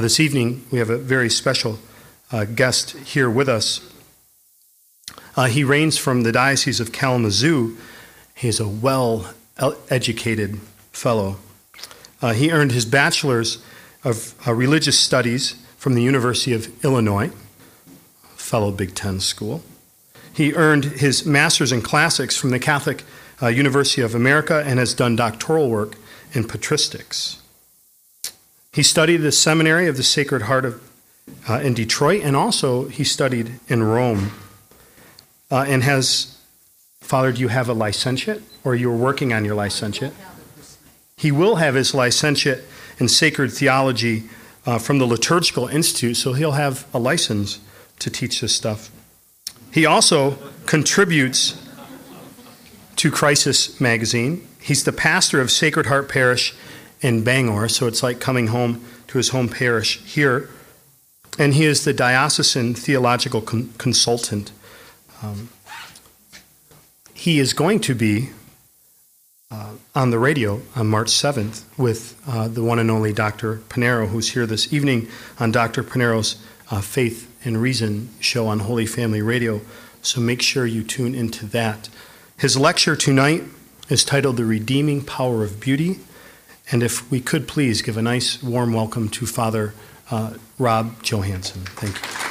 Uh, this evening, we have a very special uh, guest here with us. Uh, he reigns from the Diocese of Kalamazoo. He is a well educated fellow. Uh, he earned his bachelor's of uh, religious studies from the University of Illinois, fellow Big Ten school. He earned his master's in classics from the Catholic uh, University of America and has done doctoral work in patristics. He studied the seminary of the Sacred Heart of, uh, in Detroit, and also he studied in Rome. Uh, and has, Father, do you have a licentiate, or you are working on your licentiate? He will have his licentiate in sacred theology uh, from the Liturgical Institute, so he'll have a license to teach this stuff. He also contributes to Crisis Magazine. He's the pastor of Sacred Heart Parish in Bangor, so it's like coming home to his home parish here. And he is the diocesan theological con- consultant. Um, he is going to be uh, on the radio on March 7th with uh, the one and only Dr. Panero, who's here this evening on Dr. Panero's uh, Faith and Reason show on Holy Family Radio. So make sure you tune into that. His lecture tonight is titled The Redeeming Power of Beauty. And if we could please give a nice warm welcome to Father uh, Rob Johansen. Thank you.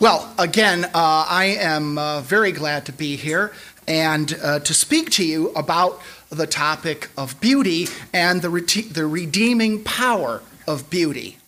Well, again, uh, I am uh, very glad to be here and uh, to speak to you about the topic of beauty and the, re- the redeeming power of beauty.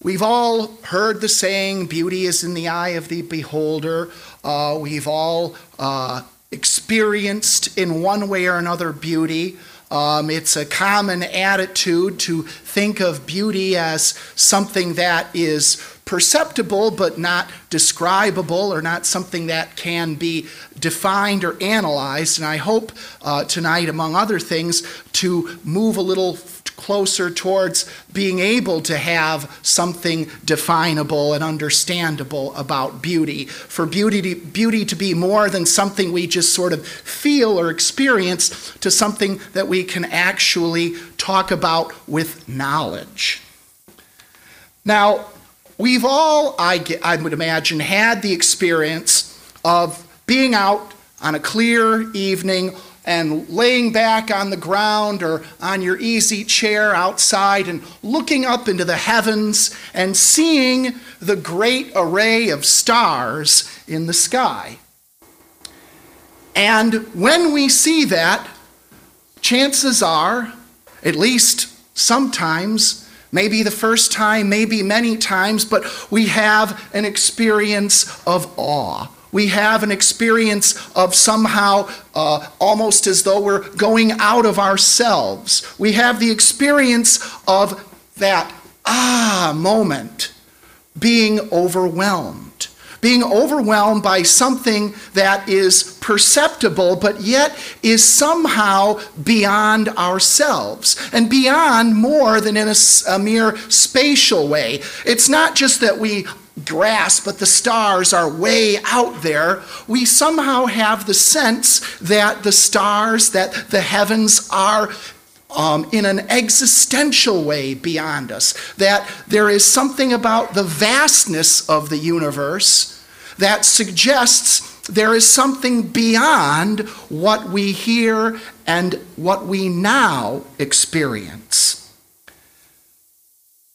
We've all heard the saying, beauty is in the eye of the beholder. Uh, we've all uh, experienced in one way or another beauty. Um, it's a common attitude to think of beauty as something that is perceptible but not describable or not something that can be defined or analyzed. And I hope uh, tonight, among other things, to move a little closer towards being able to have something definable and understandable about beauty. For beauty to, beauty to be more than something we just sort of feel or experience to something that we can actually talk about with knowledge. Now, we've all, I, I would imagine, had the experience of being out on a clear evening and laying back on the ground or on your easy chair outside and looking up into the heavens and seeing the great array of stars in the sky. And when we see that, chances are, at least sometimes, maybe the first time, maybe many times, but we have an experience of awe we have an experience of somehow uh, almost as though we're going out of ourselves. We have the experience of that ah moment, being overwhelmed. Being overwhelmed by something that is perceptible, but yet is somehow beyond ourselves and beyond more than in a, a mere spatial way. It's not just that we grasp, but the stars are way out there, we somehow have the sense that the stars, that the heavens are um, in an existential way beyond us. That there is something about the vastness of the universe that suggests there is something beyond what we hear and what we now experience.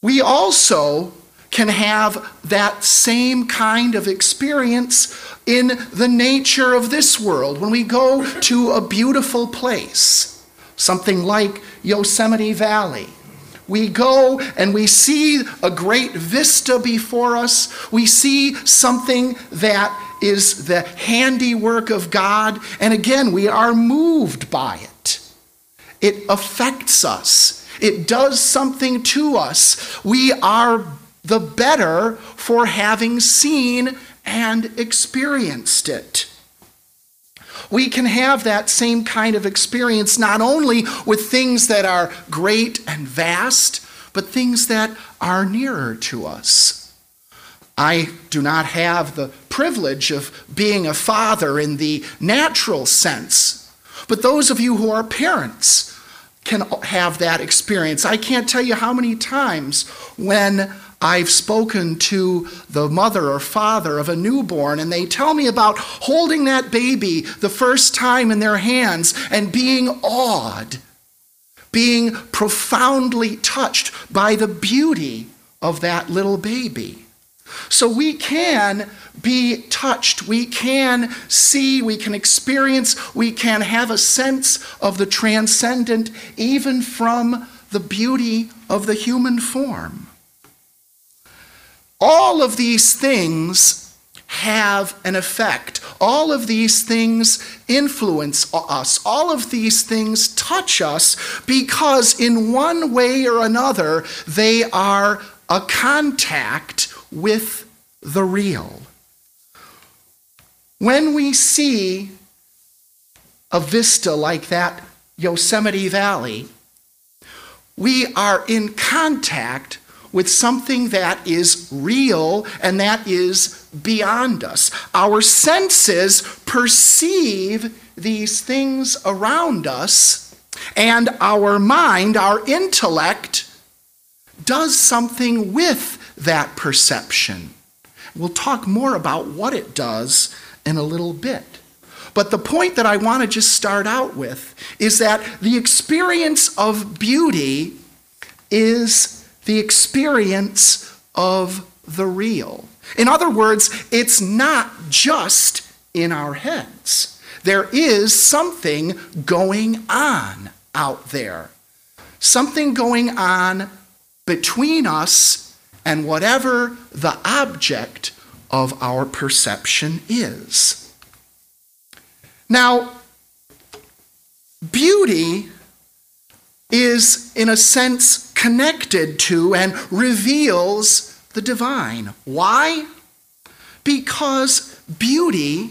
We also can have that same kind of experience in the nature of this world when we go to a beautiful place, something like Yosemite Valley. We go and we see a great vista before us. We see something that is the handiwork of God. And again, we are moved by it. It affects us, it does something to us. We are the better for having seen and experienced it. We can have that same kind of experience not only with things that are great and vast, but things that are nearer to us. I do not have the privilege of being a father in the natural sense, but those of you who are parents can have that experience. I can't tell you how many times when I've spoken to the mother or father of a newborn, and they tell me about holding that baby the first time in their hands and being awed, being profoundly touched by the beauty of that little baby. So we can be touched, we can see, we can experience, we can have a sense of the transcendent even from the beauty of the human form. All of these things have an effect. All of these things influence us. All of these things touch us because, in one way or another, they are a contact with the real. When we see a vista like that Yosemite Valley, we are in contact with something that is real and that is beyond us. Our senses perceive these things around us, and our mind, our intellect, does something with that perception. We'll talk more about what it does in a little bit. But the point that I want to just start out with is that the experience of beauty is the experience of the real. In other words, it's not just in our heads. There is something going on out there, something going on between us and whatever the object of our perception is. Now, beauty is, in a sense, connected to and reveals the divine. Why? Because beauty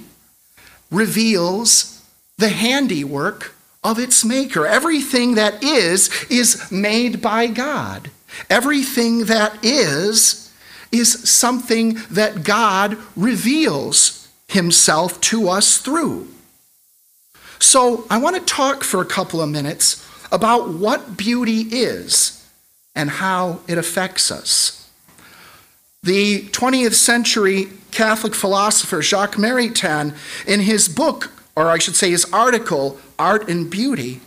reveals the handiwork of its maker. Everything that is, is made by God. Everything that is, is something that God reveals himself to us through. So I want to talk for a couple of minutes about what beauty is and how it affects us. The 20th century Catholic philosopher Jacques Maritain, in his book, or I should say his article, Art and Beauty,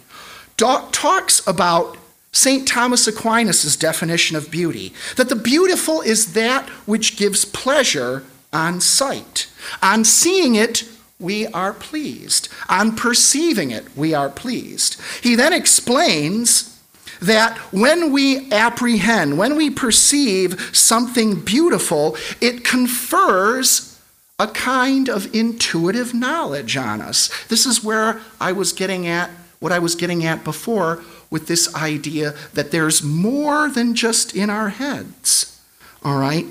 talks about St. Thomas Aquinas' definition of beauty that the beautiful is that which gives pleasure on sight. On seeing it, we are pleased. On perceiving it, we are pleased. He then explains that when we apprehend, when we perceive something beautiful, it confers a kind of intuitive knowledge on us. This is where I was getting at, what I was getting at before with this idea that there's more than just in our heads. All right?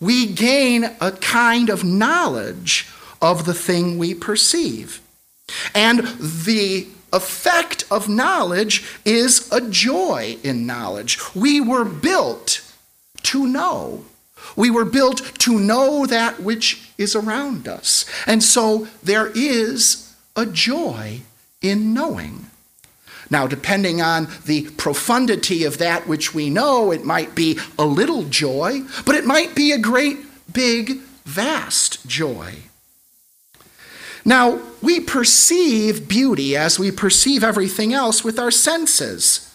We gain a kind of knowledge of the thing we perceive. And the effect of knowledge is a joy in knowledge. We were built to know. We were built to know that which is around us. And so there is a joy in knowing. Now, depending on the profundity of that which we know, it might be a little joy, but it might be a great, big, vast joy. Now, we perceive beauty as we perceive everything else with our senses.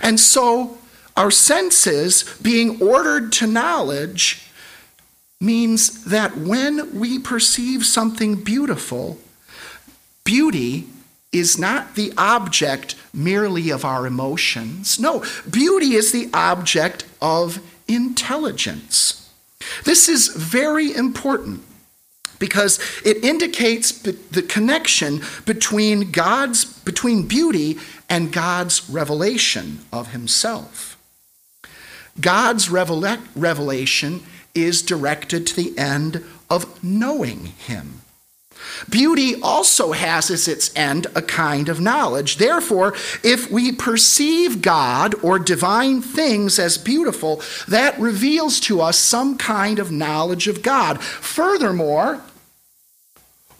And so, our senses being ordered to knowledge means that when we perceive something beautiful, beauty is not the object merely of our emotions. No, beauty is the object of intelligence. This is very important because it indicates the connection between God's between beauty and God's revelation of himself. God's revelation is directed to the end of knowing him. Beauty also has as its end a kind of knowledge. Therefore, if we perceive God or divine things as beautiful, that reveals to us some kind of knowledge of God. Furthermore,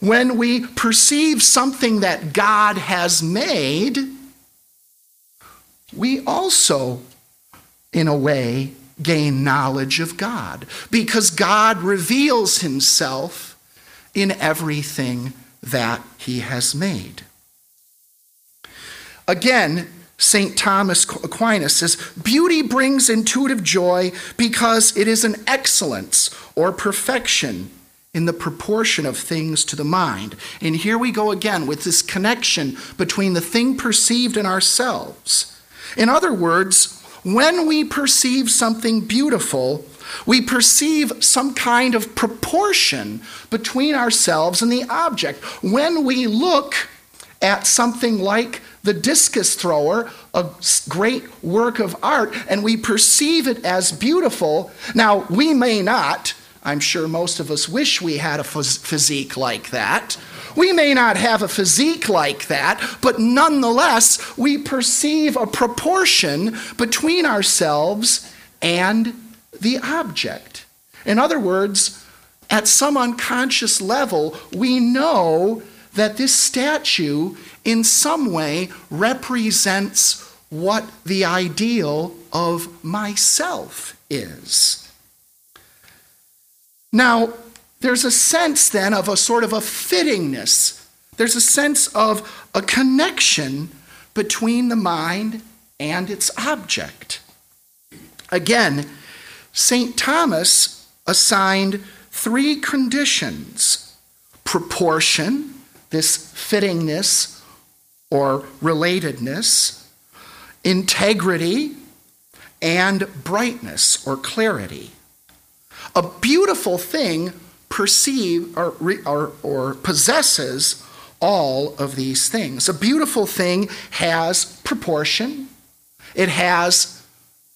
when we perceive something that God has made, we also, in a way, gain knowledge of God because God reveals himself in everything that he has made. Again, St. Thomas Aquinas says, Beauty brings intuitive joy because it is an excellence or perfection in the proportion of things to the mind. And here we go again with this connection between the thing perceived and ourselves. In other words, when we perceive something beautiful, we perceive some kind of proportion between ourselves and the object. When we look at something like the discus thrower, a great work of art, and we perceive it as beautiful, now we may not, I'm sure most of us wish we had a physique like that. We may not have a physique like that, but nonetheless, we perceive a proportion between ourselves and the object. In other words, at some unconscious level, we know that this statue in some way represents what the ideal of myself is. Now, there's a sense then of a sort of a fittingness. There's a sense of a connection between the mind and its object. Again, St. Thomas assigned three conditions proportion, this fittingness or relatedness, integrity, and brightness or clarity. A beautiful thing perceive or, or, or possesses all of these things. A beautiful thing has proportion, it has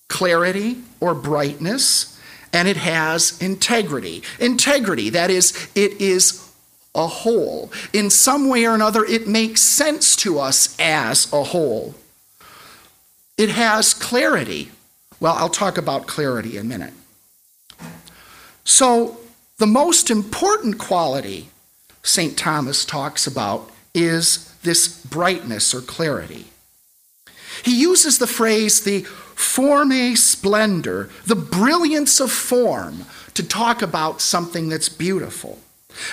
clarity or brightness, and it has integrity. Integrity, that is, it is a whole. In some way or another, it makes sense to us as a whole. It has clarity. Well, I'll talk about clarity in a minute. So, the most important quality St. Thomas talks about is this brightness or clarity. He uses the phrase the forme splendor, the brilliance of form, to talk about something that's beautiful.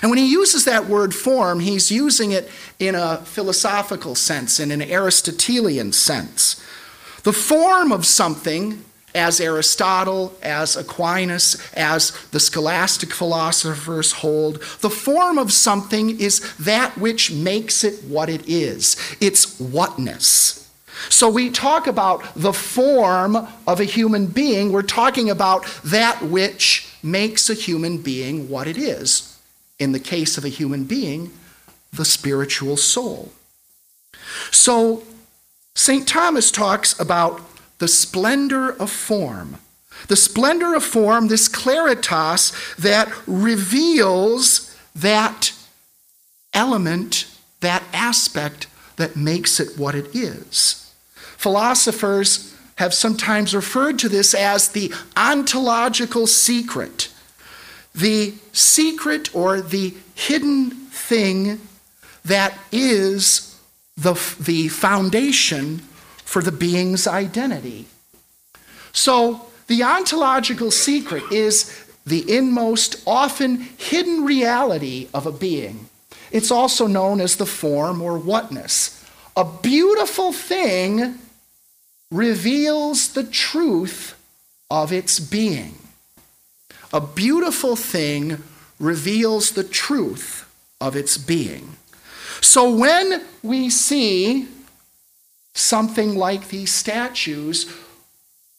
And when he uses that word form, he's using it in a philosophical sense, in an Aristotelian sense. The form of something, as Aristotle, as Aquinas, as the scholastic philosophers hold, the form of something is that which makes it what it is. It's whatness. So we talk about the form of a human being, we're talking about that which makes a human being what it is. In the case of a human being, the spiritual soul. So St. Thomas talks about the splendor of form. The splendor of form, this claritas that reveals that element, that aspect that makes it what it is. Philosophers have sometimes referred to this as the ontological secret, the secret or the hidden thing that is the, the foundation for the being's identity. So, the ontological secret is the inmost, often hidden reality of a being. It's also known as the form or whatness. A beautiful thing reveals the truth of its being. A beautiful thing reveals the truth of its being. So when we see something like these statues,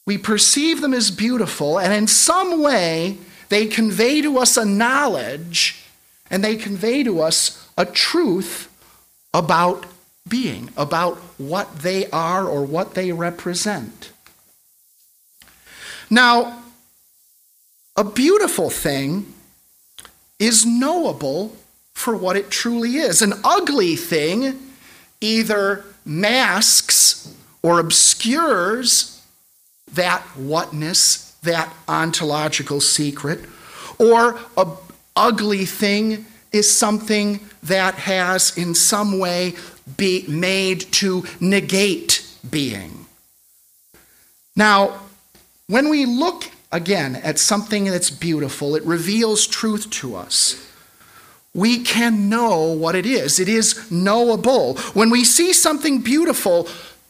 we perceive them as beautiful, and in some way, they convey to us a knowledge and they convey to us a truth about being, about what they are or what they represent. Now, a beautiful thing is knowable for what it truly is. An ugly thing either masks or obscures that whatness, that ontological secret, or a ugly thing is something that has in some way be made to negate being. Now, when we look again at something that's beautiful, it reveals truth to us. We can know what it is. It is knowable. When we see something beautiful,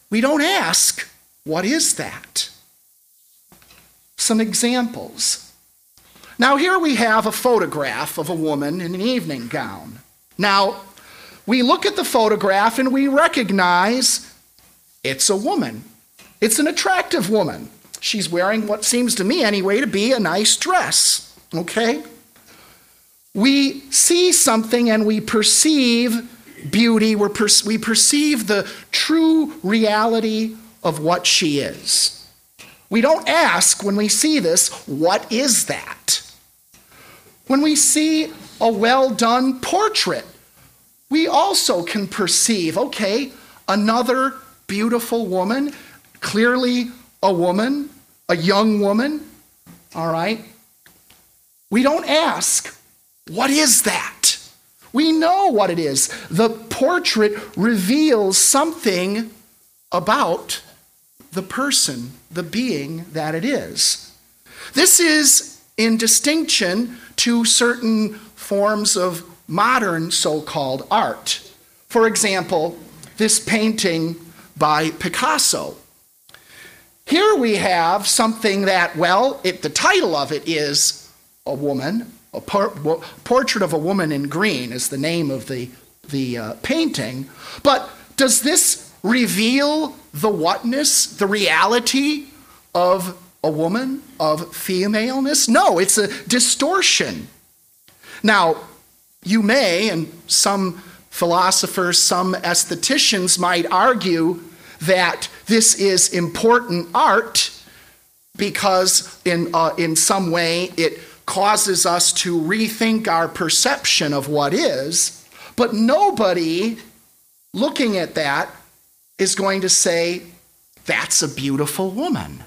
we don't ask, What is that? Some examples. Now, here we have a photograph of a woman in an evening gown. Now, we look at the photograph and we recognize it's a woman. It's an attractive woman. She's wearing what seems to me, anyway, to be a nice dress. Okay? We see something and we perceive beauty, we we perceive the true reality of what she is. We don't ask when we see this, what is that? When we see a well done portrait, we also can perceive okay, another beautiful woman, clearly a woman, a young woman, all right? We don't ask, what is that? We know what it is. The portrait reveals something about the person, the being that it is. This is in distinction to certain forms of modern so called art. For example, this painting by Picasso. Here we have something that, well, it, the title of it is A Woman, a por- Portrait of a Woman in Green is the name of the, the uh, painting. But does this reveal the whatness, the reality of a woman, of femaleness? No, it's a distortion. Now, you may, and some philosophers, some aestheticians might argue that this is important art because, in, uh, in some way, it causes us to rethink our perception of what is. But nobody looking at that is going to say, that's a beautiful woman.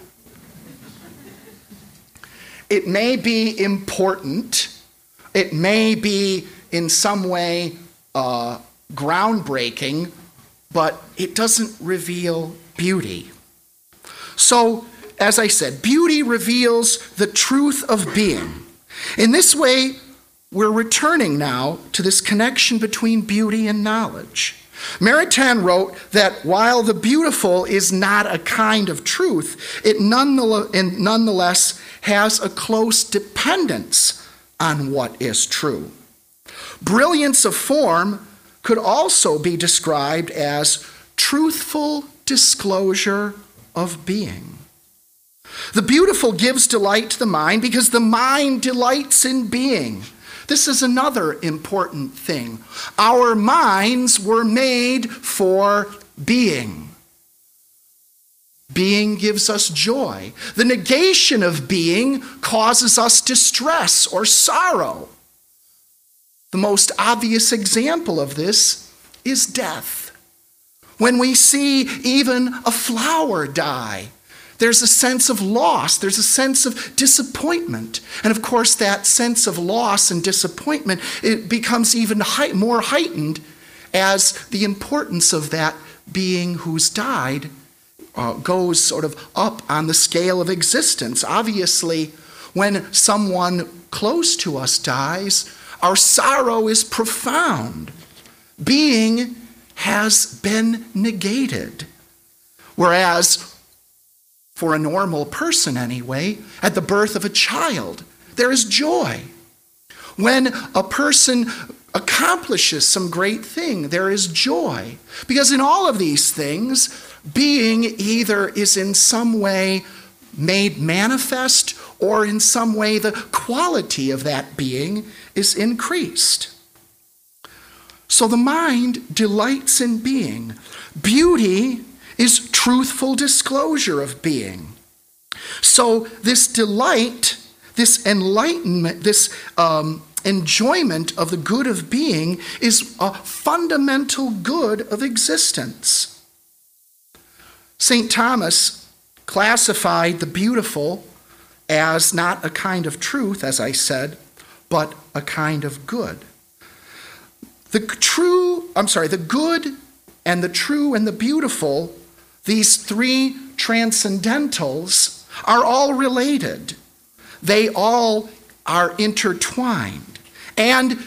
It may be important, it may be in some way uh, groundbreaking, but it doesn't reveal beauty. So, as I said, beauty reveals the truth of being. In this way, we're returning now to this connection between beauty and knowledge. Maritain wrote that while the beautiful is not a kind of truth, it nonetheless has a close dependence on what is true. Brilliance of form could also be described as truthful disclosure of being. The beautiful gives delight to the mind because the mind delights in being. This is another important thing. Our minds were made for being. Being gives us joy. The negation of being causes us distress or sorrow. The most obvious example of this is death. When we see even a flower die, there's a sense of loss, there's a sense of disappointment. And of course, that sense of loss and disappointment it becomes even more heightened as the importance of that being who's died uh, goes sort of up on the scale of existence. Obviously, when someone close to us dies, our sorrow is profound. Being has been negated. Whereas, for a normal person anyway, at the birth of a child, there is joy. When a person accomplishes some great thing, there is joy. Because in all of these things, being either is in some way made manifest or in some way the quality of that being is increased. So the mind delights in being. Beauty is truthful disclosure of being. So this delight, this enlightenment, this um, enjoyment of the good of being is a fundamental good of existence. St. Thomas classified the beautiful as not a kind of truth, as I said, but a kind of good. The true, I'm sorry, the good and the true and the beautiful, these three transcendentals, are all related. They all are intertwined. And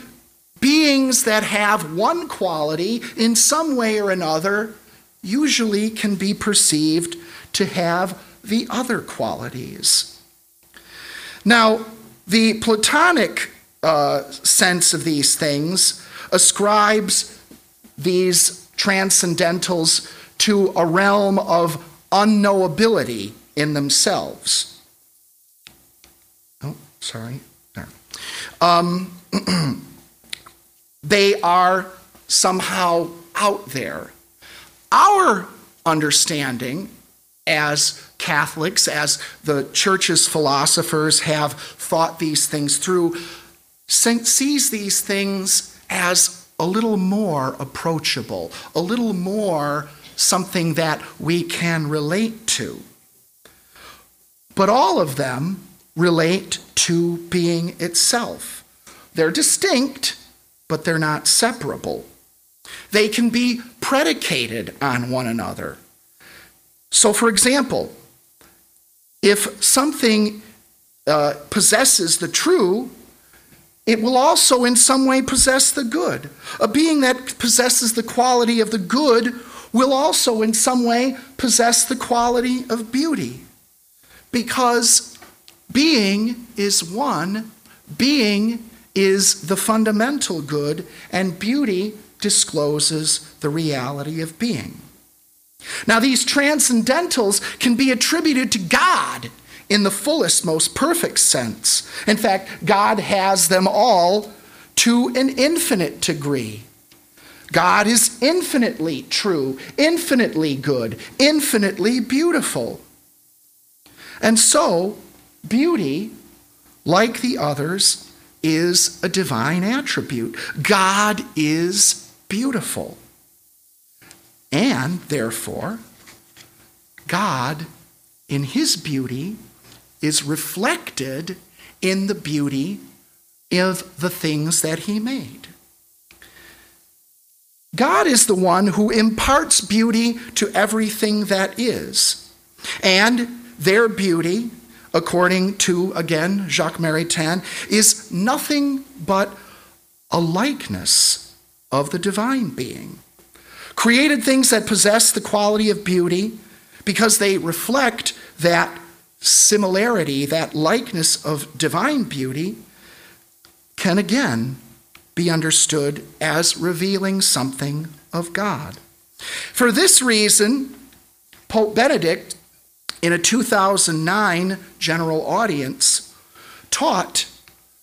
beings that have one quality in some way or another usually can be perceived to have the other qualities. Now, the Platonic uh, sense of these things ascribes these transcendentals to a realm of unknowability in themselves. Oh, sorry. There. Um, they are somehow out there. Our understanding as Catholics, as the church's philosophers have thought these things through, sees these things as a little more approachable, a little more something that we can relate to. But all of them relate to being itself. They're distinct, but they're not separable. They can be predicated on one another. So, for example, if something uh, possesses the true, it will also in some way possess the good. A being that possesses the quality of the good will also in some way possess the quality of beauty. Because being is one, being is the fundamental good, and beauty discloses the reality of being. Now, these transcendentals can be attributed to God in the fullest, most perfect sense. In fact, God has them all to an infinite degree. God is infinitely true, infinitely good, infinitely beautiful. And so, beauty, like the others, is a divine attribute. God is beautiful. And therefore, God, in his beauty, is reflected in the beauty of the things that he made. God is the one who imparts beauty to everything that is. And their beauty, according to, again, Jacques Maritain, is nothing but a likeness of the divine being. Created things that possess the quality of beauty because they reflect that similarity, that likeness of divine beauty, can again be understood as revealing something of God. For this reason, Pope Benedict, in a 2009 general audience, taught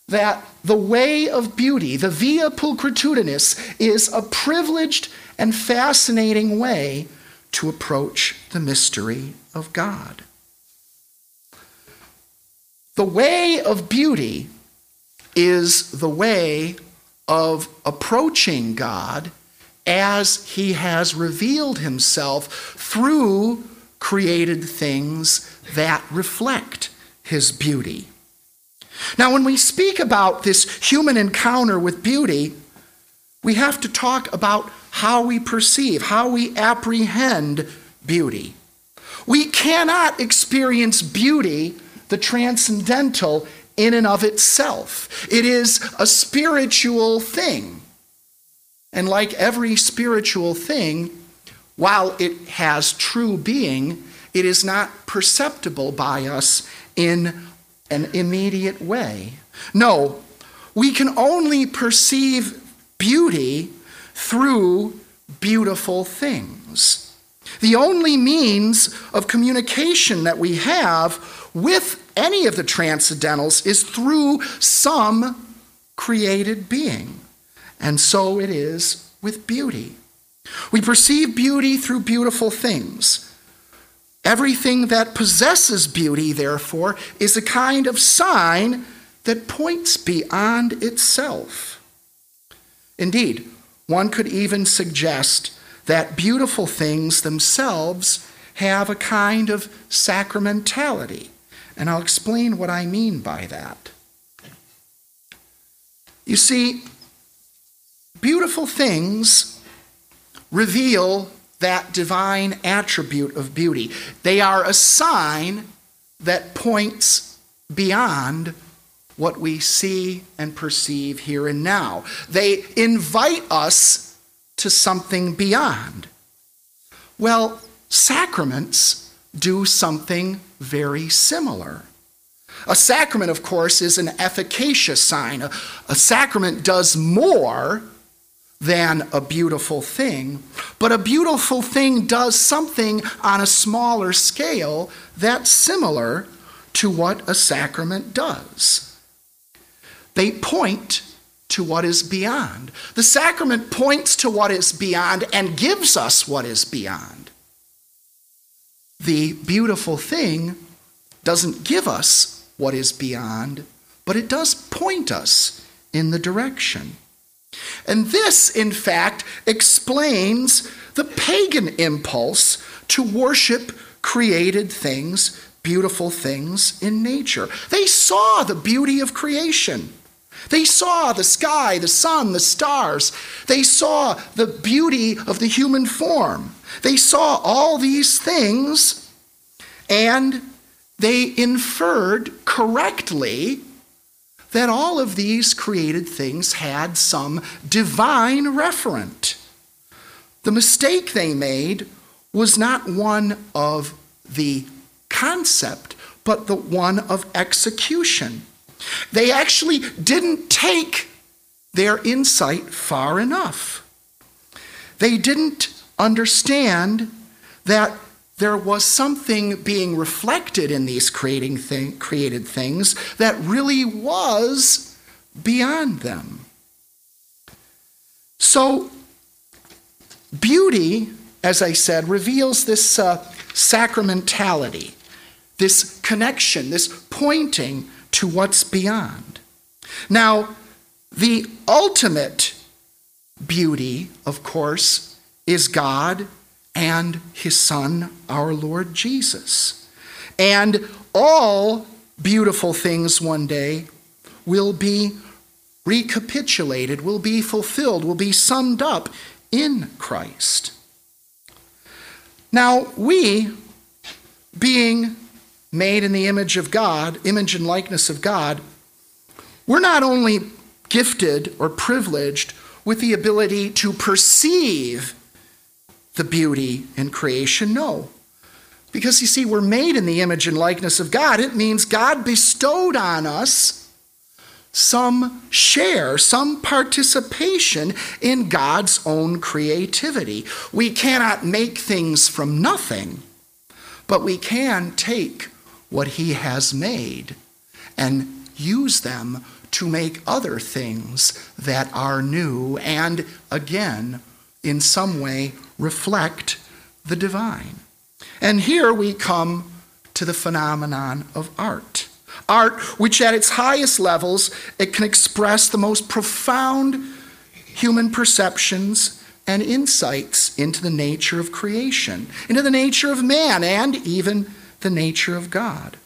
that the way of beauty, the via pulchritudinis, is a privileged and fascinating way to approach the mystery of God. The way of beauty is the way of approaching God as he has revealed himself through created things that reflect his beauty. Now, when we speak about this human encounter with beauty, we have to talk about how we perceive, how we apprehend beauty. We cannot experience beauty, the transcendental, in and of itself. It is a spiritual thing. And like every spiritual thing, while it has true being, it is not perceptible by us in an immediate way. No, we can only perceive beauty through beautiful things. The only means of communication that we have with any of the transcendentals is through some created being. And so it is with beauty. We perceive beauty through beautiful things. Everything that possesses beauty, therefore, is a kind of sign that points beyond itself. Indeed, one could even suggest that beautiful things themselves have a kind of sacramentality. And I'll explain what I mean by that. You see, beautiful things reveal that divine attribute of beauty. They are a sign that points beyond what we see and perceive here and now. They invite us to something beyond. Well, sacraments do something very similar. A sacrament, of course, is an efficacious sign. A, a, sacrament does more than a beautiful thing, but a beautiful thing does something on a smaller scale that's similar to what a sacrament does. They point to what is beyond. The sacrament points to what is beyond and gives us what is beyond. The beautiful thing doesn't give us what is beyond, but it does point us in the direction. And this, in fact, explains the pagan impulse to worship created things, beautiful things in nature. They saw the beauty of creation. They saw the sky, the sun, the stars. They saw the beauty of the human form. They saw all these things and they inferred correctly that all of these created things had some divine referent. The mistake they made was not one of the concept, but the one of execution. They actually didn't take their insight far enough. They didn't understand that there was something being reflected in these creating thing, created things that really was beyond them. So, beauty, as I said, reveals this uh, sacramentality, this connection, this pointing to what's beyond. Now, the ultimate beauty, of course, is God and his Son, our Lord Jesus. And all beautiful things one day will be recapitulated, will be fulfilled, will be summed up in Christ. Now, we, being made in the image of God, image and likeness of God, we're not only gifted or privileged with the ability to perceive the beauty in creation, no. Because you see, we're made in the image and likeness of God. It means God bestowed on us some share, some participation in God's own creativity. We cannot make things from nothing, but we can take what He has made and use them to make other things that are new and, again, in some way reflect the divine. And here we come to the phenomenon of art. Art, which at its highest levels, it can express the most profound human perceptions and insights into the nature of creation, into the nature of man, and even the nature of God.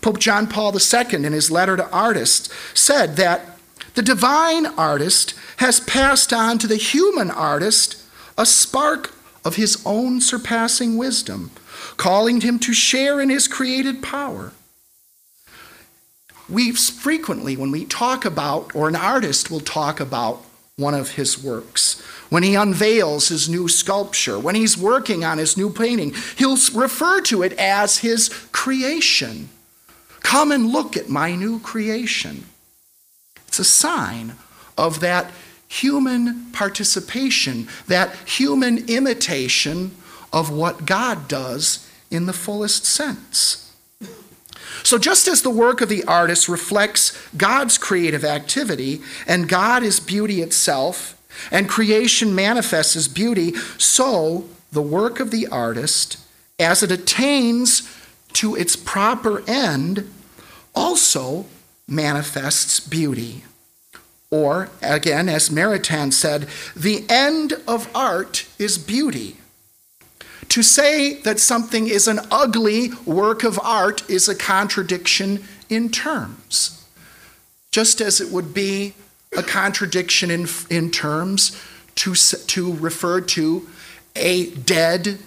Pope John Paul II, in his letter to artists, said that the divine artist has passed on to the human artist a spark of his own surpassing wisdom, calling him to share in his created power. We frequently, when we talk about, or an artist will talk about one of his works, when he unveils his new sculpture, when he's working on his new painting, he'll refer to it as his creation. Come and look at my new creation. It's a sign of that human participation, that human imitation of what God does in the fullest sense. So, just as the work of the artist reflects God's creative activity, and God is beauty itself, and creation manifests as beauty, so the work of the artist, as it attains to its proper end, also manifests beauty. Or, again, as Maritain said, the end of art is beauty. To say that something is an ugly work of art is a contradiction in terms, just as it would be a contradiction in, in terms to, to refer to a dead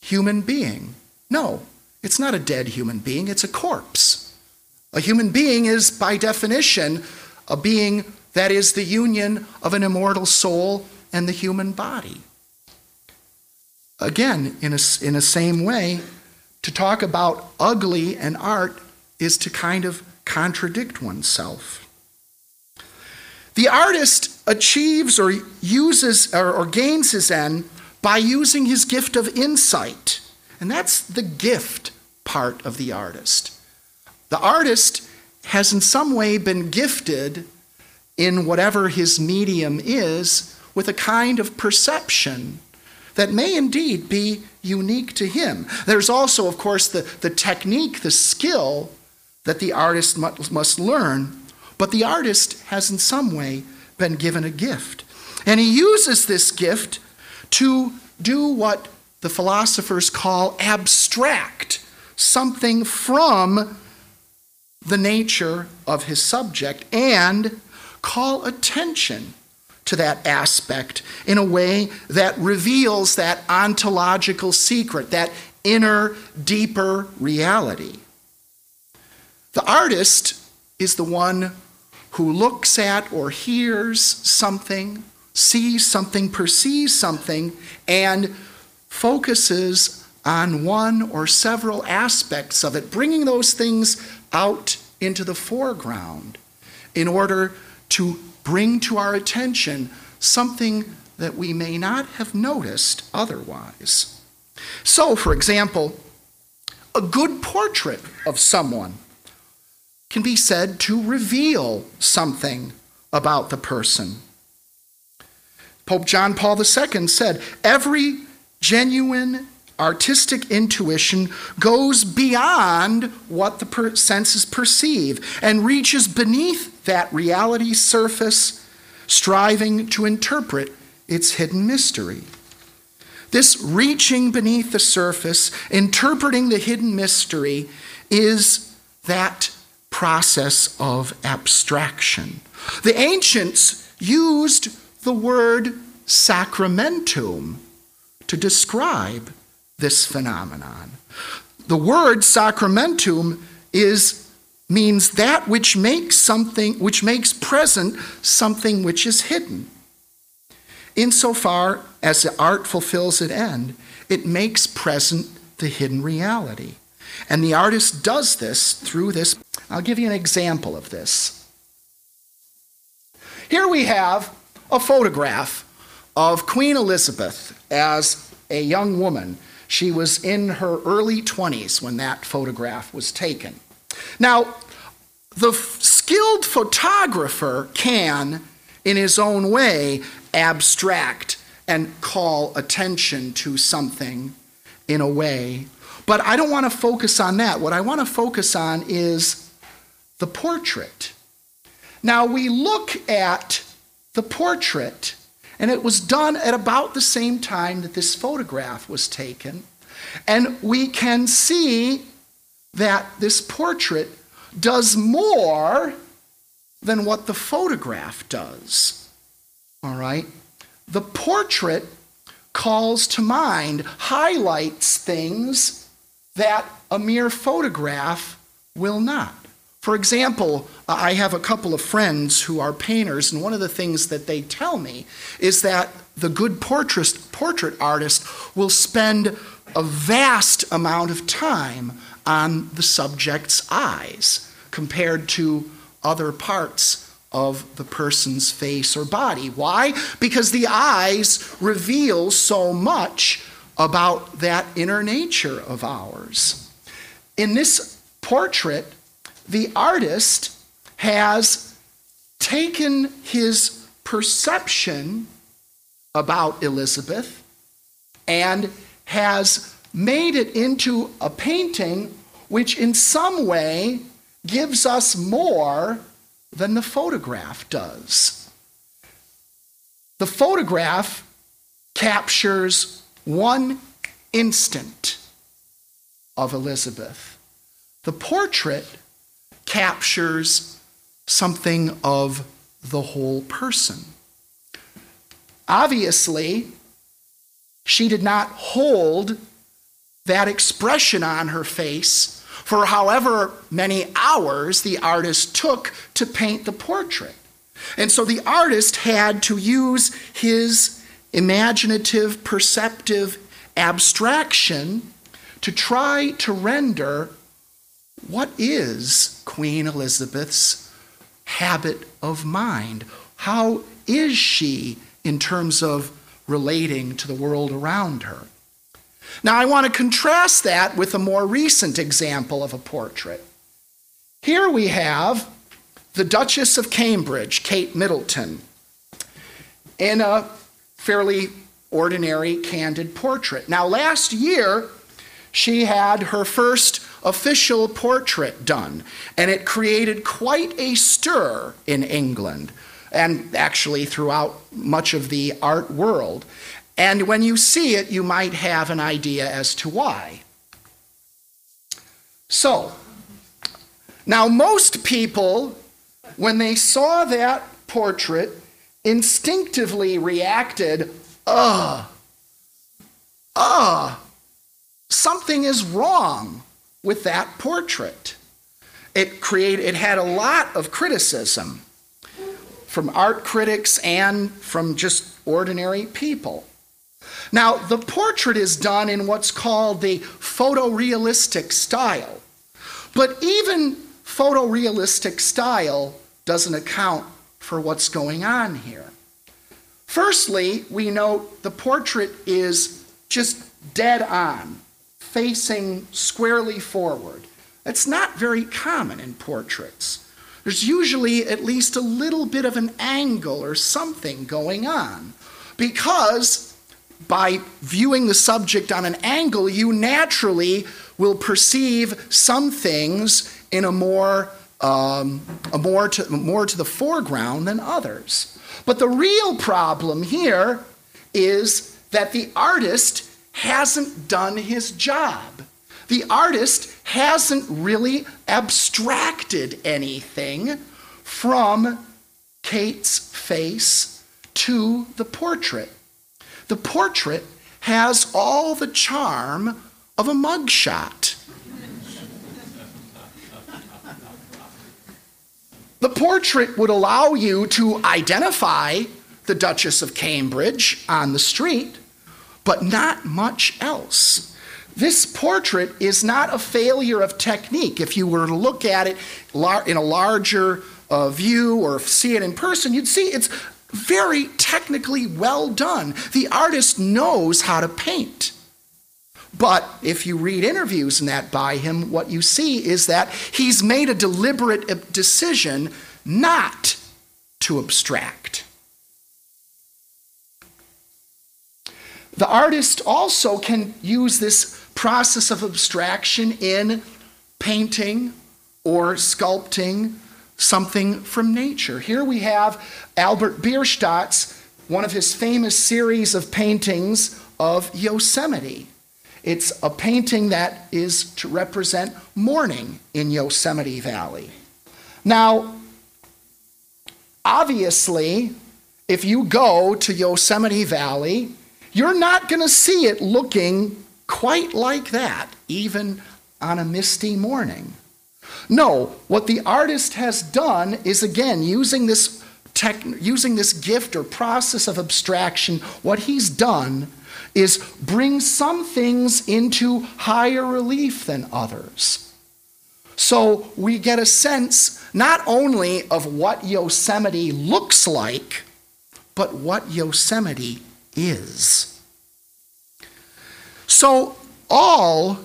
human being. No, it's not a dead human being, it's a corpse. A human being is, by definition, a being that is the union of an immortal soul and the human body. Again, in a, in a same way, to talk about ugly and art is to kind of contradict oneself. The artist achieves or uses or, or gains his end by using his gift of insight. And that's the gift part of the artist. The artist has in some way been gifted in whatever his medium is with a kind of perception that may indeed be unique to him. There's also, of course, the, the technique, the skill that the artist must, must learn, but the artist has in some way been given a gift. And he uses this gift to do what the philosophers call abstract something from the nature of his subject and call attention to that aspect in a way that reveals that ontological secret, that inner, deeper reality. The artist is the one who looks at or hears something, sees something, perceives something, and focuses on one or several aspects of it, bringing those things out into the foreground in order to bring to our attention something that we may not have noticed otherwise. So, for example, a good portrait of someone can be said to reveal something about the person. Pope John Paul II said, Every genuine artistic intuition goes beyond what the senses perceive and reaches beneath that reality surface, striving to interpret its hidden mystery. This reaching beneath the surface, interpreting the hidden mystery, is that process of abstraction. The ancients used the word sacramentum to describe this phenomenon. The word sacramentum is means that which makes something which makes present something which is hidden. Insofar as the art fulfills its end, it makes present the hidden reality. And the artist does this through this. I'll give you an example of this. Here we have a photograph of Queen Elizabeth as a young woman she was in her early 20s when that photograph was taken. Now, the skilled photographer can, in his own way, abstract and call attention to something in a way. But I don't want to focus on that. What I want to focus on is the portrait. Now, we look at the portrait and it was done at about the same time that this photograph was taken. And we can see that this portrait does more than what the photograph does. All right? The portrait calls to mind, highlights things that a mere photograph will not. For example, I have a couple of friends who are painters, and one of the things that they tell me is that the good portrait, portrait artist will spend a vast amount of time on the subject's eyes compared to other parts of the person's face or body. Why? Because the eyes reveal so much about that inner nature of ours. In this portrait, the artist has taken his perception about Elizabeth and has made it into a painting which, in some way, gives us more than the photograph does. The photograph captures one instant of Elizabeth. The portrait captures something of the whole person. Obviously, she did not hold that expression on her face for however many hours the artist took to paint the portrait. And so the artist had to use his imaginative, perceptive abstraction to try to render what is Queen Elizabeth's habit of mind? How is she in terms of relating to the world around her? Now, I want to contrast that with a more recent example of a portrait. Here we have the Duchess of Cambridge, Kate Middleton, in a fairly ordinary, candid portrait. Now, last year, she had her first official portrait done, and it created quite a stir in England and actually throughout much of the art world. And when you see it, you might have an idea as to why. So, now most people, when they saw that portrait, instinctively reacted, ugh, ugh, something is wrong with that portrait. It created it had a lot of criticism from art critics and from just ordinary people. Now, the portrait is done in what's called the photorealistic style. But even photorealistic style doesn't account for what's going on here. Firstly, we note the portrait is just dead on facing squarely forward. That's not very common in portraits. There's usually at least a little bit of an angle or something going on because by viewing the subject on an angle, you naturally will perceive some things in a more, um, a more, to, more to the foreground than others. But the real problem here is that the artist hasn't done his job. The artist hasn't really abstracted anything from Kate's face to the portrait. The portrait has all the charm of a mugshot. the portrait would allow you to identify the Duchess of Cambridge on the street but not much else. This portrait is not a failure of technique. If you were to look at it in a larger uh, view or see it in person, you'd see it's very technically well done. The artist knows how to paint. But if you read interviews in that by him, what you see is that he's made a deliberate decision not to abstract. The artist also can use this process of abstraction in painting or sculpting something from nature. Here we have Albert Bierstadt's one of his famous series of paintings of Yosemite. It's a painting that is to represent morning in Yosemite Valley. Now, obviously, if you go to Yosemite Valley, you're not going to see it looking quite like that, even on a misty morning. No, what the artist has done is again using this tech, using this gift or process of abstraction, what he's done is bring some things into higher relief than others. So we get a sense not only of what Yosemite looks like, but what Yosemite is. So, all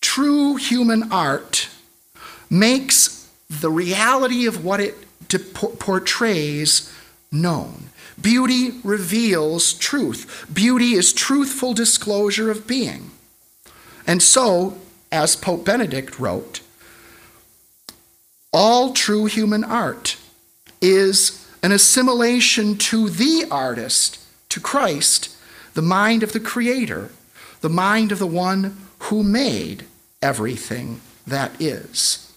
true human art makes the reality of what it portrays known. Beauty reveals truth. Beauty is truthful disclosure of being. And so, as Pope Benedict wrote, All true human art is an assimilation to the artist, to Christ, the mind of the Creator, the mind of the one who made everything that is.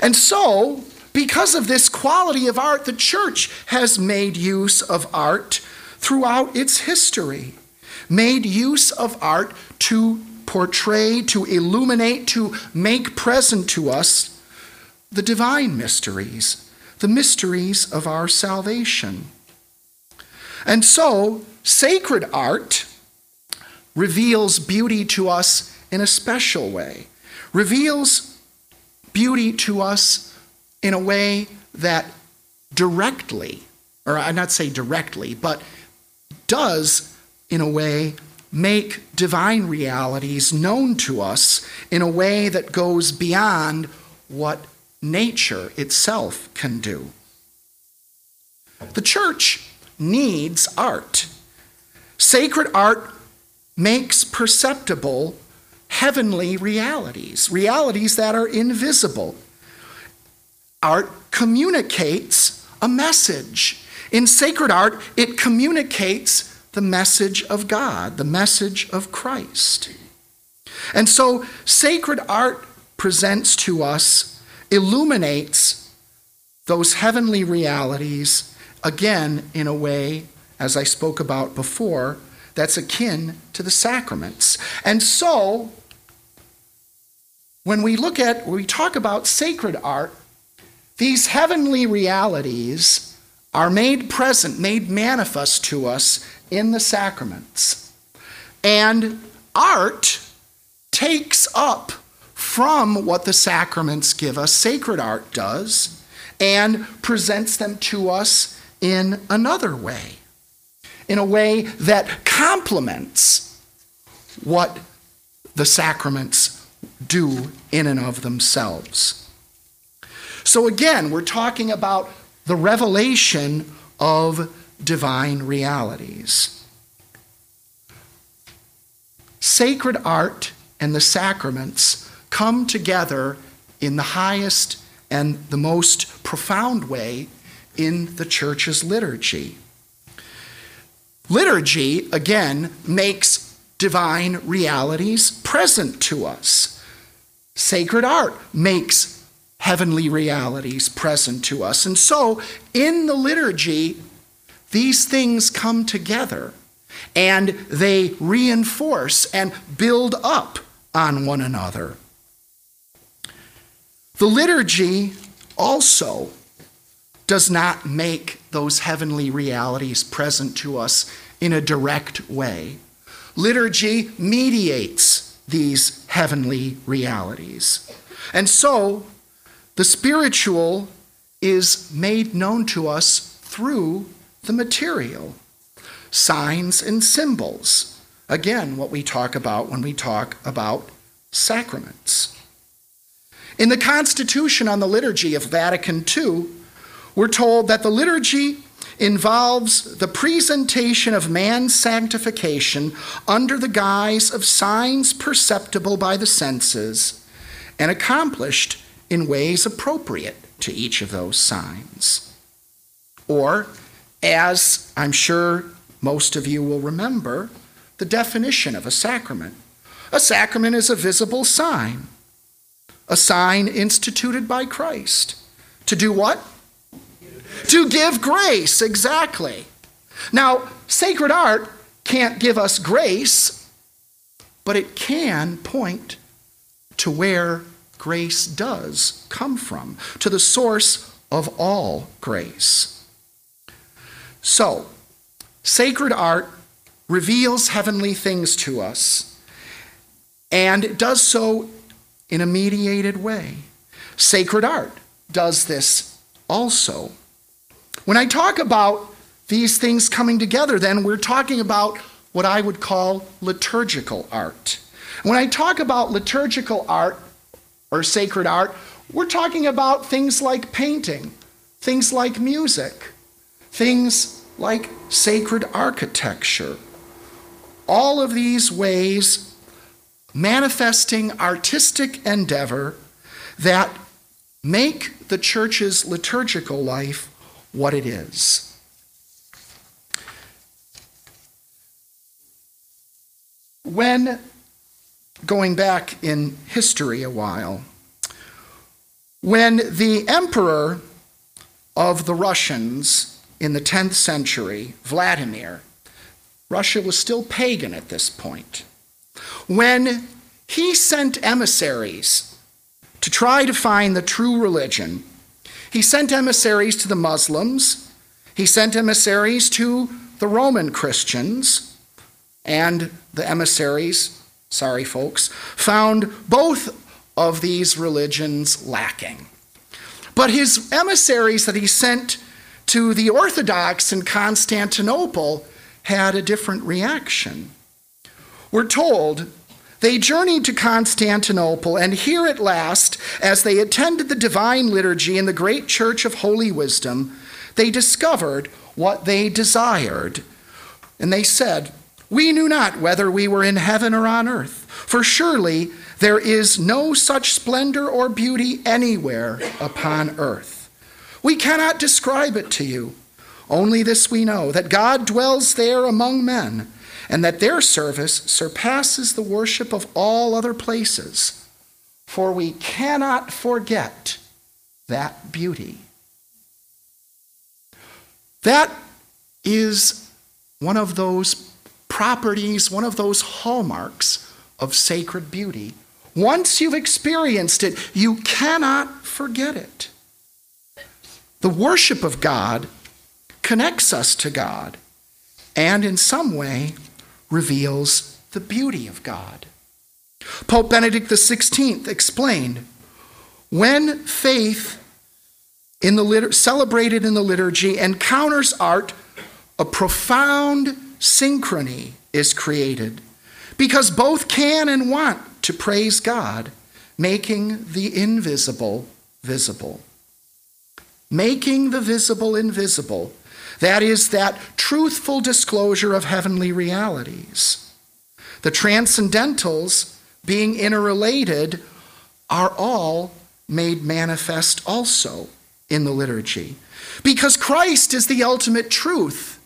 And so, because of this quality of art, the church has made use of art throughout its history, made use of art to portray, to illuminate, to make present to us the divine mysteries, the mysteries of our salvation. And so, sacred art reveals beauty to us in a special way, reveals beauty to us in a way that directly, or I not say directly, but does in a way make divine realities known to us in a way that goes beyond what nature itself can do. The church needs art. Sacred art makes perceptible heavenly realities, realities that are invisible. Art communicates a message. In sacred art, it communicates the message of God, the message of Christ. And so, sacred art presents to us, illuminates those heavenly realities, again, in a way, as I spoke about before, that's akin to the sacraments. And so, when we look at, when we talk about sacred art, these heavenly realities are made present, made manifest to us in the sacraments. And art takes up from what the sacraments give us, sacred art does, and presents them to us in another way, in a way that complements what the sacraments do in and of themselves. So, again, we're talking about the revelation of divine realities. Sacred art and the sacraments come together in the highest and the most profound way in the church's liturgy. Liturgy, again, makes divine realities present to us. Sacred art makes heavenly realities present to us. And so, in the liturgy, these things come together and they reinforce and build up on one another. The liturgy also does not make those heavenly realities present to us in a direct way. Liturgy mediates these heavenly realities. And so, the spiritual is made known to us through the material signs and symbols. Again, what we talk about when we talk about sacraments. In the Constitution on the Liturgy of Vatican II, we're told that the liturgy involves the presentation of man's sanctification under the guise of signs perceptible by the senses and accomplished in ways appropriate to each of those signs. Or, as I'm sure most of you will remember, the definition of a sacrament. A sacrament is a visible sign, a sign instituted by Christ. To do what? To give grace, exactly. Now, sacred art can't give us grace, but it can point to where grace does come from, to the source of all grace. So, sacred art reveals heavenly things to us, and it does so in a mediated way. Sacred art does this also. When I talk about these things coming together, then we're talking about what I would call liturgical art. When I talk about liturgical art or sacred art, we're talking about things like painting, things like music, things like sacred architecture. All of these ways manifesting artistic endeavor that make the church's liturgical life what it is. When going back in history a while, when the emperor of the Russians in the 10th century, Vladimir, Russia was still pagan at this point, when he sent emissaries to try to find the true religion, he sent emissaries to the Muslims, he sent emissaries to the Roman Christians, and the emissaries, sorry folks, found both of these religions lacking. But his emissaries that he sent to the Orthodox in Constantinople had a different reaction. We're told they journeyed to Constantinople, and here at last, as they attended the divine liturgy in the great church of Holy Wisdom, they discovered what they desired. And they said, We knew not whether we were in heaven or on earth, for surely there is no such splendor or beauty anywhere upon earth. We cannot describe it to you. Only this we know that God dwells there among men, and that their service surpasses the worship of all other places. For we cannot forget that beauty. That is one of those properties, one of those hallmarks of sacred beauty once you've experienced it, you cannot forget it. The worship of God connects us to God and, in some way, reveals the beauty of God. Pope Benedict XVI explained when faith in the celebrated in the liturgy encounters art, a profound synchrony is created because both can and want to praise God, making the invisible visible. Making the visible invisible. That is, that truthful disclosure of heavenly realities. The transcendentals, being interrelated, are all made manifest also in the liturgy. Because Christ is the ultimate truth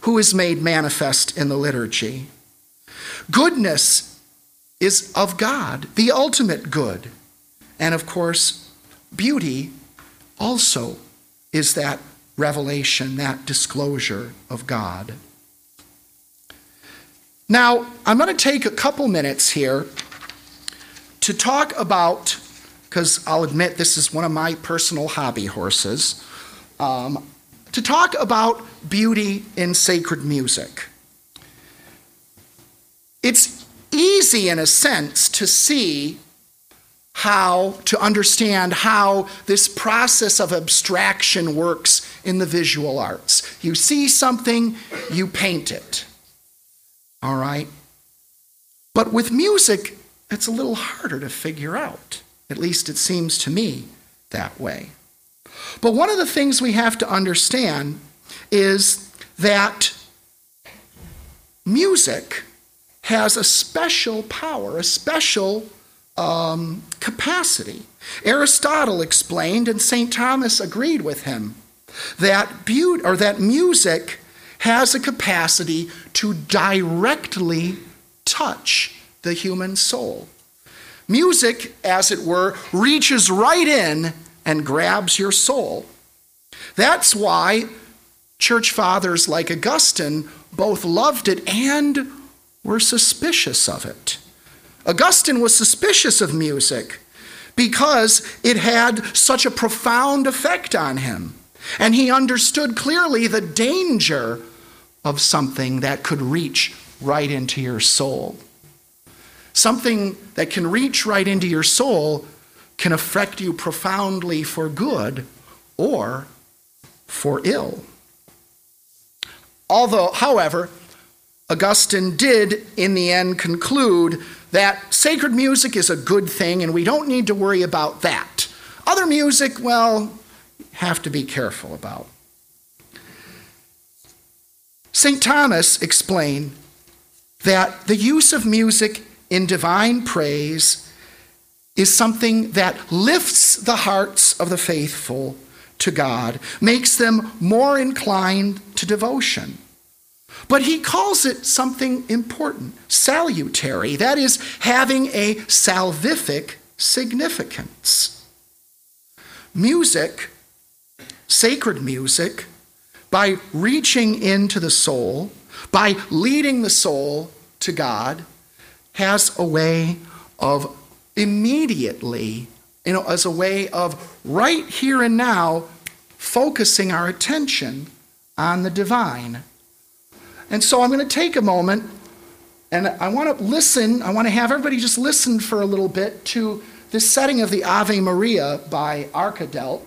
who is made manifest in the liturgy. Goodness is of God, the ultimate good. And of course, beauty also is that revelation, that disclosure of God. Now, I'm going to take a couple minutes here to talk about, because I'll admit this is one of my personal hobby horses, um, to talk about beauty in sacred music. It's easy, in a sense, to see how, to understand how this process of abstraction works in the visual arts. You see something, you paint it. All right? But with music, it's a little harder to figure out. At least it seems to me that way. But one of the things we have to understand is that music has a special power, a special um, capacity. Aristotle explained, and St. Thomas agreed with him, that beauty or that music has a capacity to directly touch the human soul. Music, as it were, reaches right in and grabs your soul. That's why church fathers like Augustine both loved it and were suspicious of it. Augustine was suspicious of music because it had such a profound effect on him. And he understood clearly the danger of something that could reach right into your soul. Something that can reach right into your soul can affect you profoundly for good or for ill. Although, however, Augustine did, in the end, conclude that sacred music is a good thing and we don't need to worry about that. Other music, well, have to be careful about. St. Thomas explained that the use of music in divine praise is something that lifts the hearts of the faithful to God, makes them more inclined to devotion. But he calls it something important, salutary, that is, having a salvific significance. Music, sacred music, by reaching into the soul, by leading the soul to God, has a way of immediately, you know, as a way of right here and now focusing our attention on the divine. And so I'm going to take a moment and I want to listen, I want to have everybody just listen for a little bit to this setting of the Ave Maria by Arcadelt.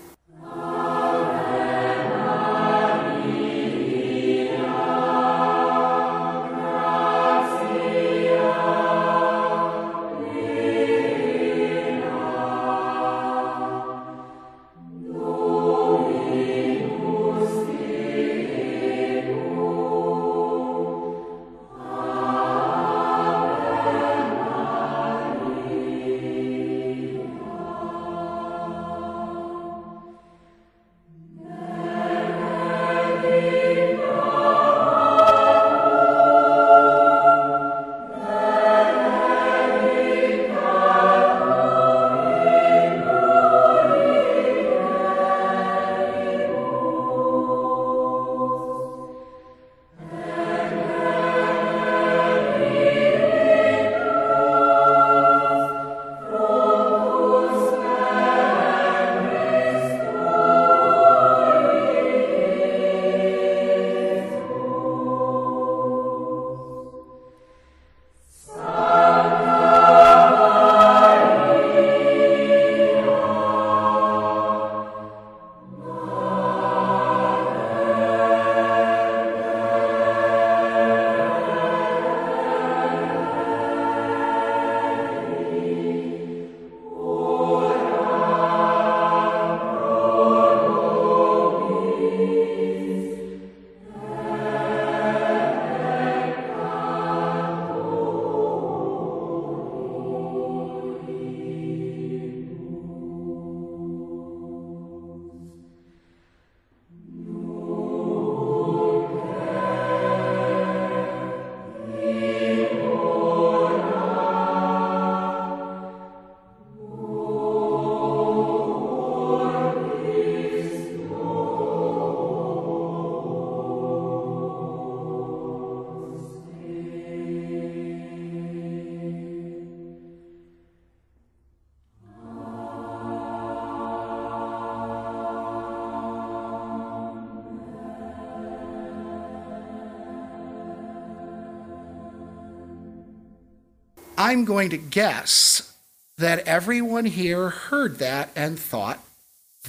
I'm going to guess that everyone here heard that and thought,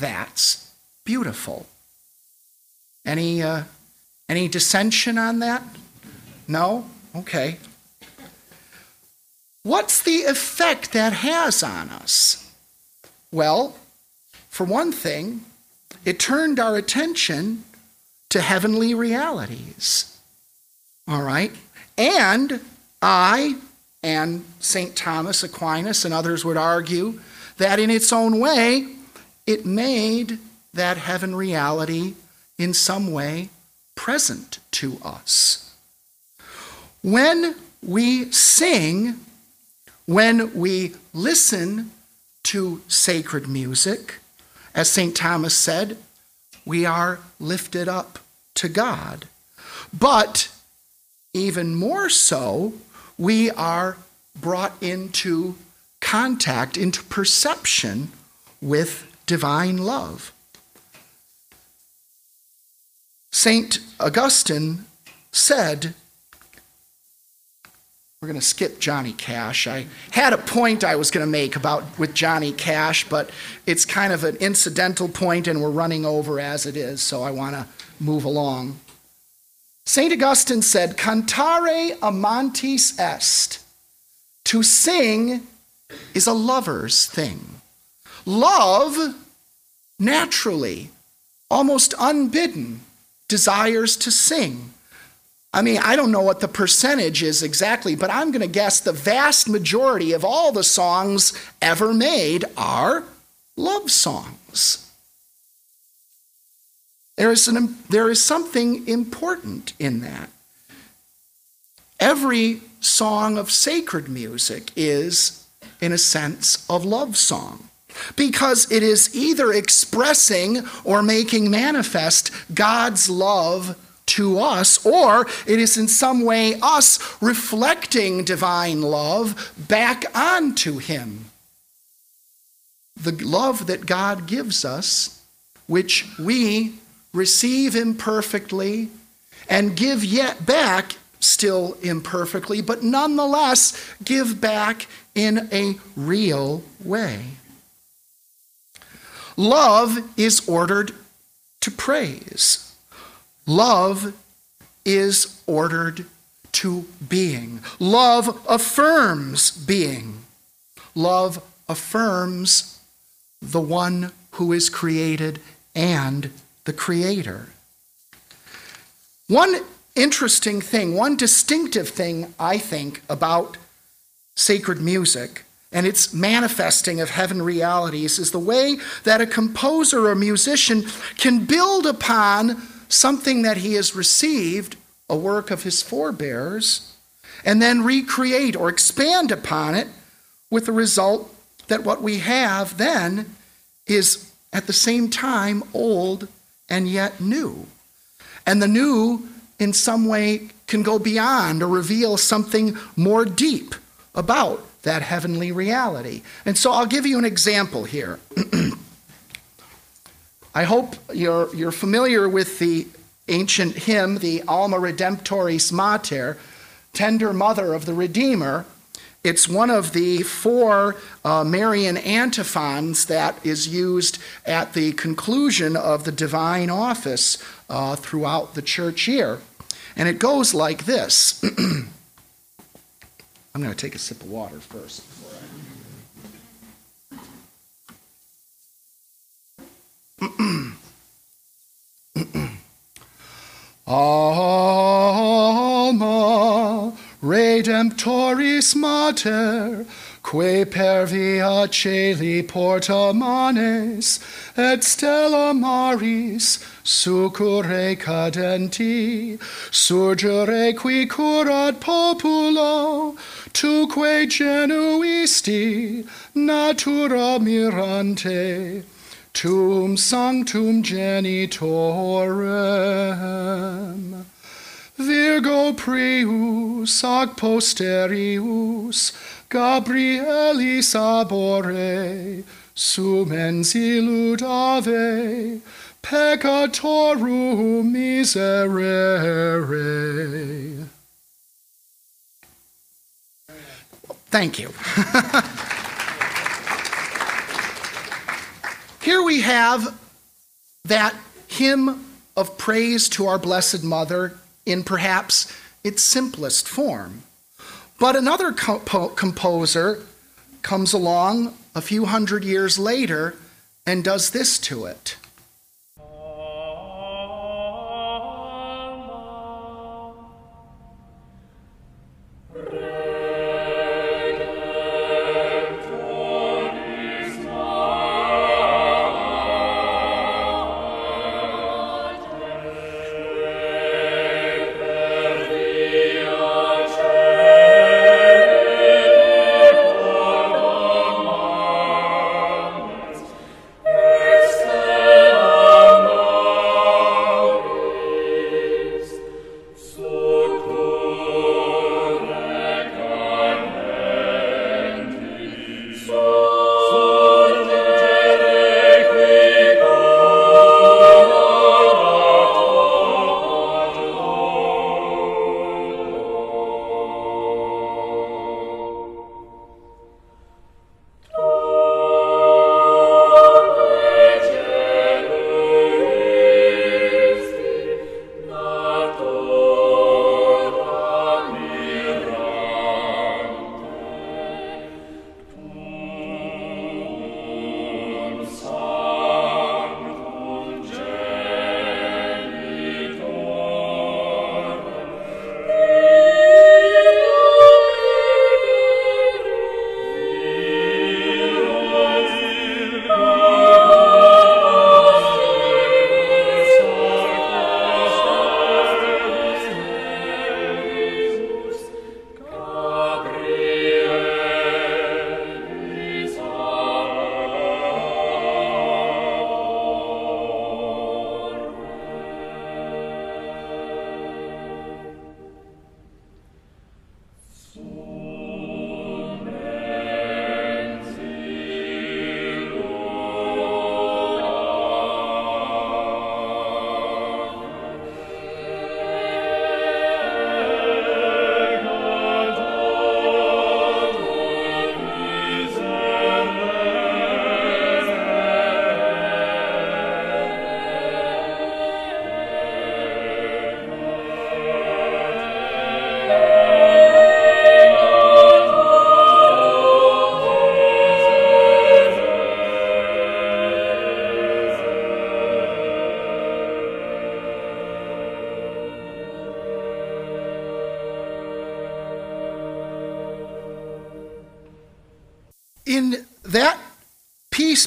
that's beautiful. Any, uh, any dissension on that? No? Okay. What's the effect that has on us? Well, for one thing, it turned our attention to heavenly realities. All right? And I and St. Thomas Aquinas and others would argue that in its own way, it made that heaven reality in some way present to us. When we sing, when we listen to sacred music, as St. Thomas said, we are lifted up to God. But even more so, we are brought into contact, into perception with divine love. St. Augustine said, we're going to skip Johnny Cash. I had a point I was going to make about with Johnny Cash, but it's kind of an incidental point and we're running over as it is, so I want to move along. St. Augustine said, Cantare amantis est. To sing is a lover's thing. Love, naturally, almost unbidden, desires to sing. I mean, I don't know what the percentage is exactly, but I'm going to guess the vast majority of all the songs ever made are love songs. There is, an, there is something important in that. Every song of sacred music is, in a sense, a love song because it is either expressing or making manifest God's love to us, or it is in some way us reflecting divine love back onto Him. The love that God gives us, which we receive imperfectly and give yet back still imperfectly, but nonetheless give back in a real way. Love is ordered to praise. Love is ordered to being. Love affirms being. Love affirms the one who is created and the creator. One interesting thing, one distinctive thing, I think, about sacred music and its manifesting of heaven realities is the way that a composer or musician can build upon something that he has received, a work of his forebears, and then recreate or expand upon it with the result that what we have then is at the same time old and yet new. And the new, in some way, can go beyond or reveal something more deep about that heavenly reality. And so I'll give you an example here. I hope you're, you're familiar with the ancient hymn, the Alma Redemptoris Mater, Tender Mother of the Redeemer. It's one of the four uh, Marian antiphons that is used at the conclusion of the divine office uh, throughout the church year. And it goes like this I'm going to take a sip of water first. Alma Redemptoris Mater, que per via celi porta manes, et stella maris succurre cadenti, surgere qui curat populo, tuque genuisti natura mirante, tum sanctum genitorem. Virgo prius ac posterius, Gabrielis abore, sumens illudave, peccatorum miserere. Thank you. Here we have that hymn of praise to our Blessed Mother in perhaps its simplest form. But another composer comes along a few hundred years later and does this to it.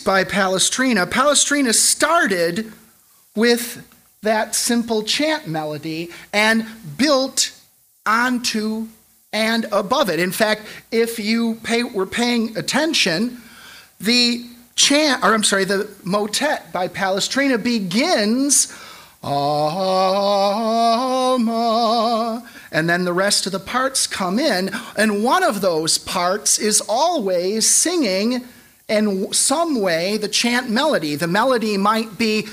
By Palestrina, Palestrina started with that simple chant melody and built onto and above it. In fact, if you pay, were paying attention, the chant, or I'm sorry, the motet by Palestrina begins, Alma, and then the rest of the parts come in, and one of those parts is always singing in some way the chant melody. The melody might be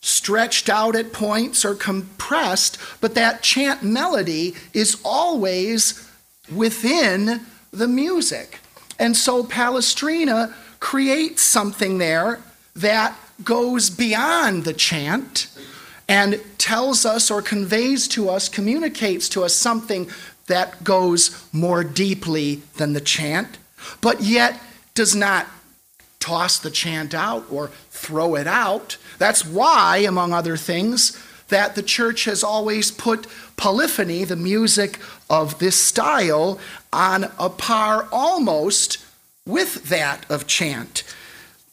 stretched out at points or compressed, but that chant melody is always within the music. And so Palestrina creates something there that goes beyond the chant and tells us or conveys to us, communicates to us something that goes more deeply than the chant, but yet does not toss the chant out or throw it out. That's why, among other things, that the church has always put polyphony, the music of this style, on a par almost with that of chant.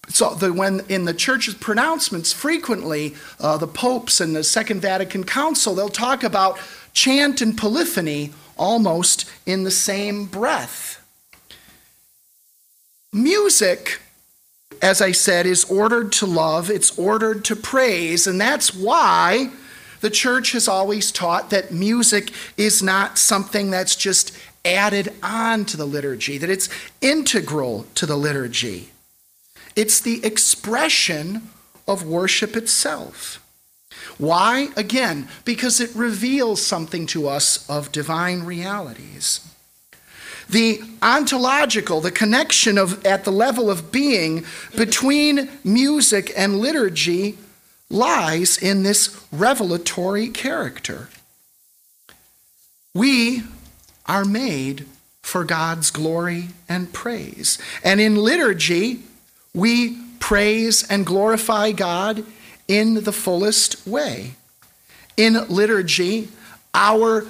So the, when in the church's pronouncements, frequently uh, the popes and the Second Vatican Council they'll talk about chant and polyphony almost in the same breath. Music, as I said, is ordered to love. It's ordered to praise, and that's why the church has always taught that music is not something that's just added on to the liturgy, that it's integral to the liturgy. It's the expression of worship itself. Why? Again, because it reveals something to us of divine realities. The ontological, the connection of at the level of being between music and liturgy lies in this revelatory character. We are made for God's glory and praise. And in liturgy, we praise and glorify God in the fullest way. In liturgy, our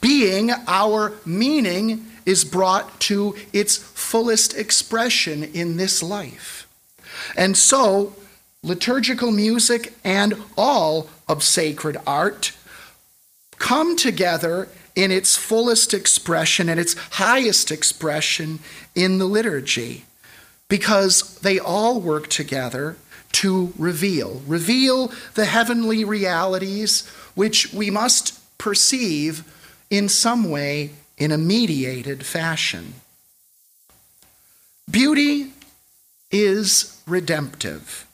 being, our meaning is brought to its fullest expression in this life. And so, liturgical music and all of sacred art come together in its fullest expression and its highest expression in the liturgy because they all work together to reveal reveal the heavenly realities which we must perceive in some way in a mediated fashion beauty is redemptive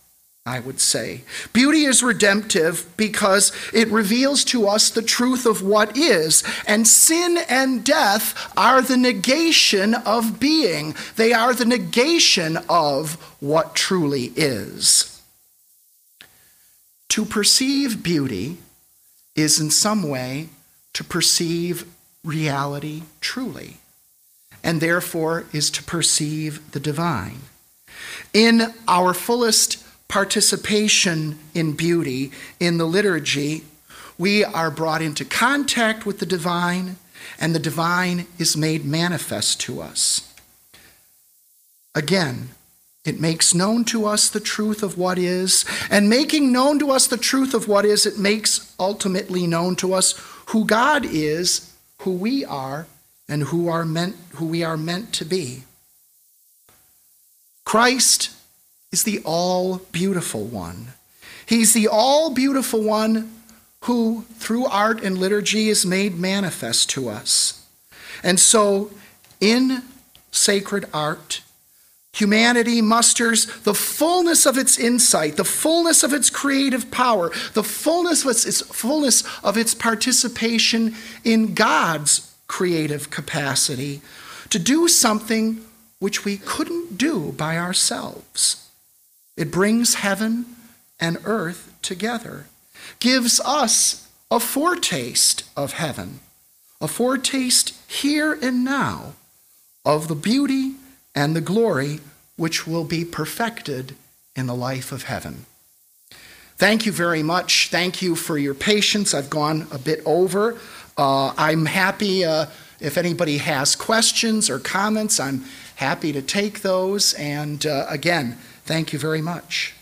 I would say. Beauty is redemptive because it reveals to us the truth of what is, and sin and death are the negation of being. They are the negation of what truly is. To perceive beauty is in some way to perceive reality truly, and therefore is to perceive the divine. In our fullest participation in beauty in the liturgy, we are brought into contact with the divine, and the divine is made manifest to us. Again, it makes known to us the truth of what is, and making known to us the truth of what is, it makes ultimately known to us who God is, who we are, and who are meant who we are meant to be. Christ is the all beautiful one. He's the all beautiful one who, through art and liturgy, is made manifest to us. And so, in sacred art, humanity musters the fullness of its insight, the fullness of its creative power, the fullness of its, fullness of its participation in God's creative capacity to do something which we couldn't do by ourselves. It brings heaven and earth together, gives us a foretaste of heaven, a foretaste here and now of the beauty and the glory which will be perfected in the life of heaven. Thank you very much. Thank you for your patience. I've gone a bit over. Uh, I'm happy uh, if anybody has questions or comments. I'm happy to take those. And uh, again, thank you very much.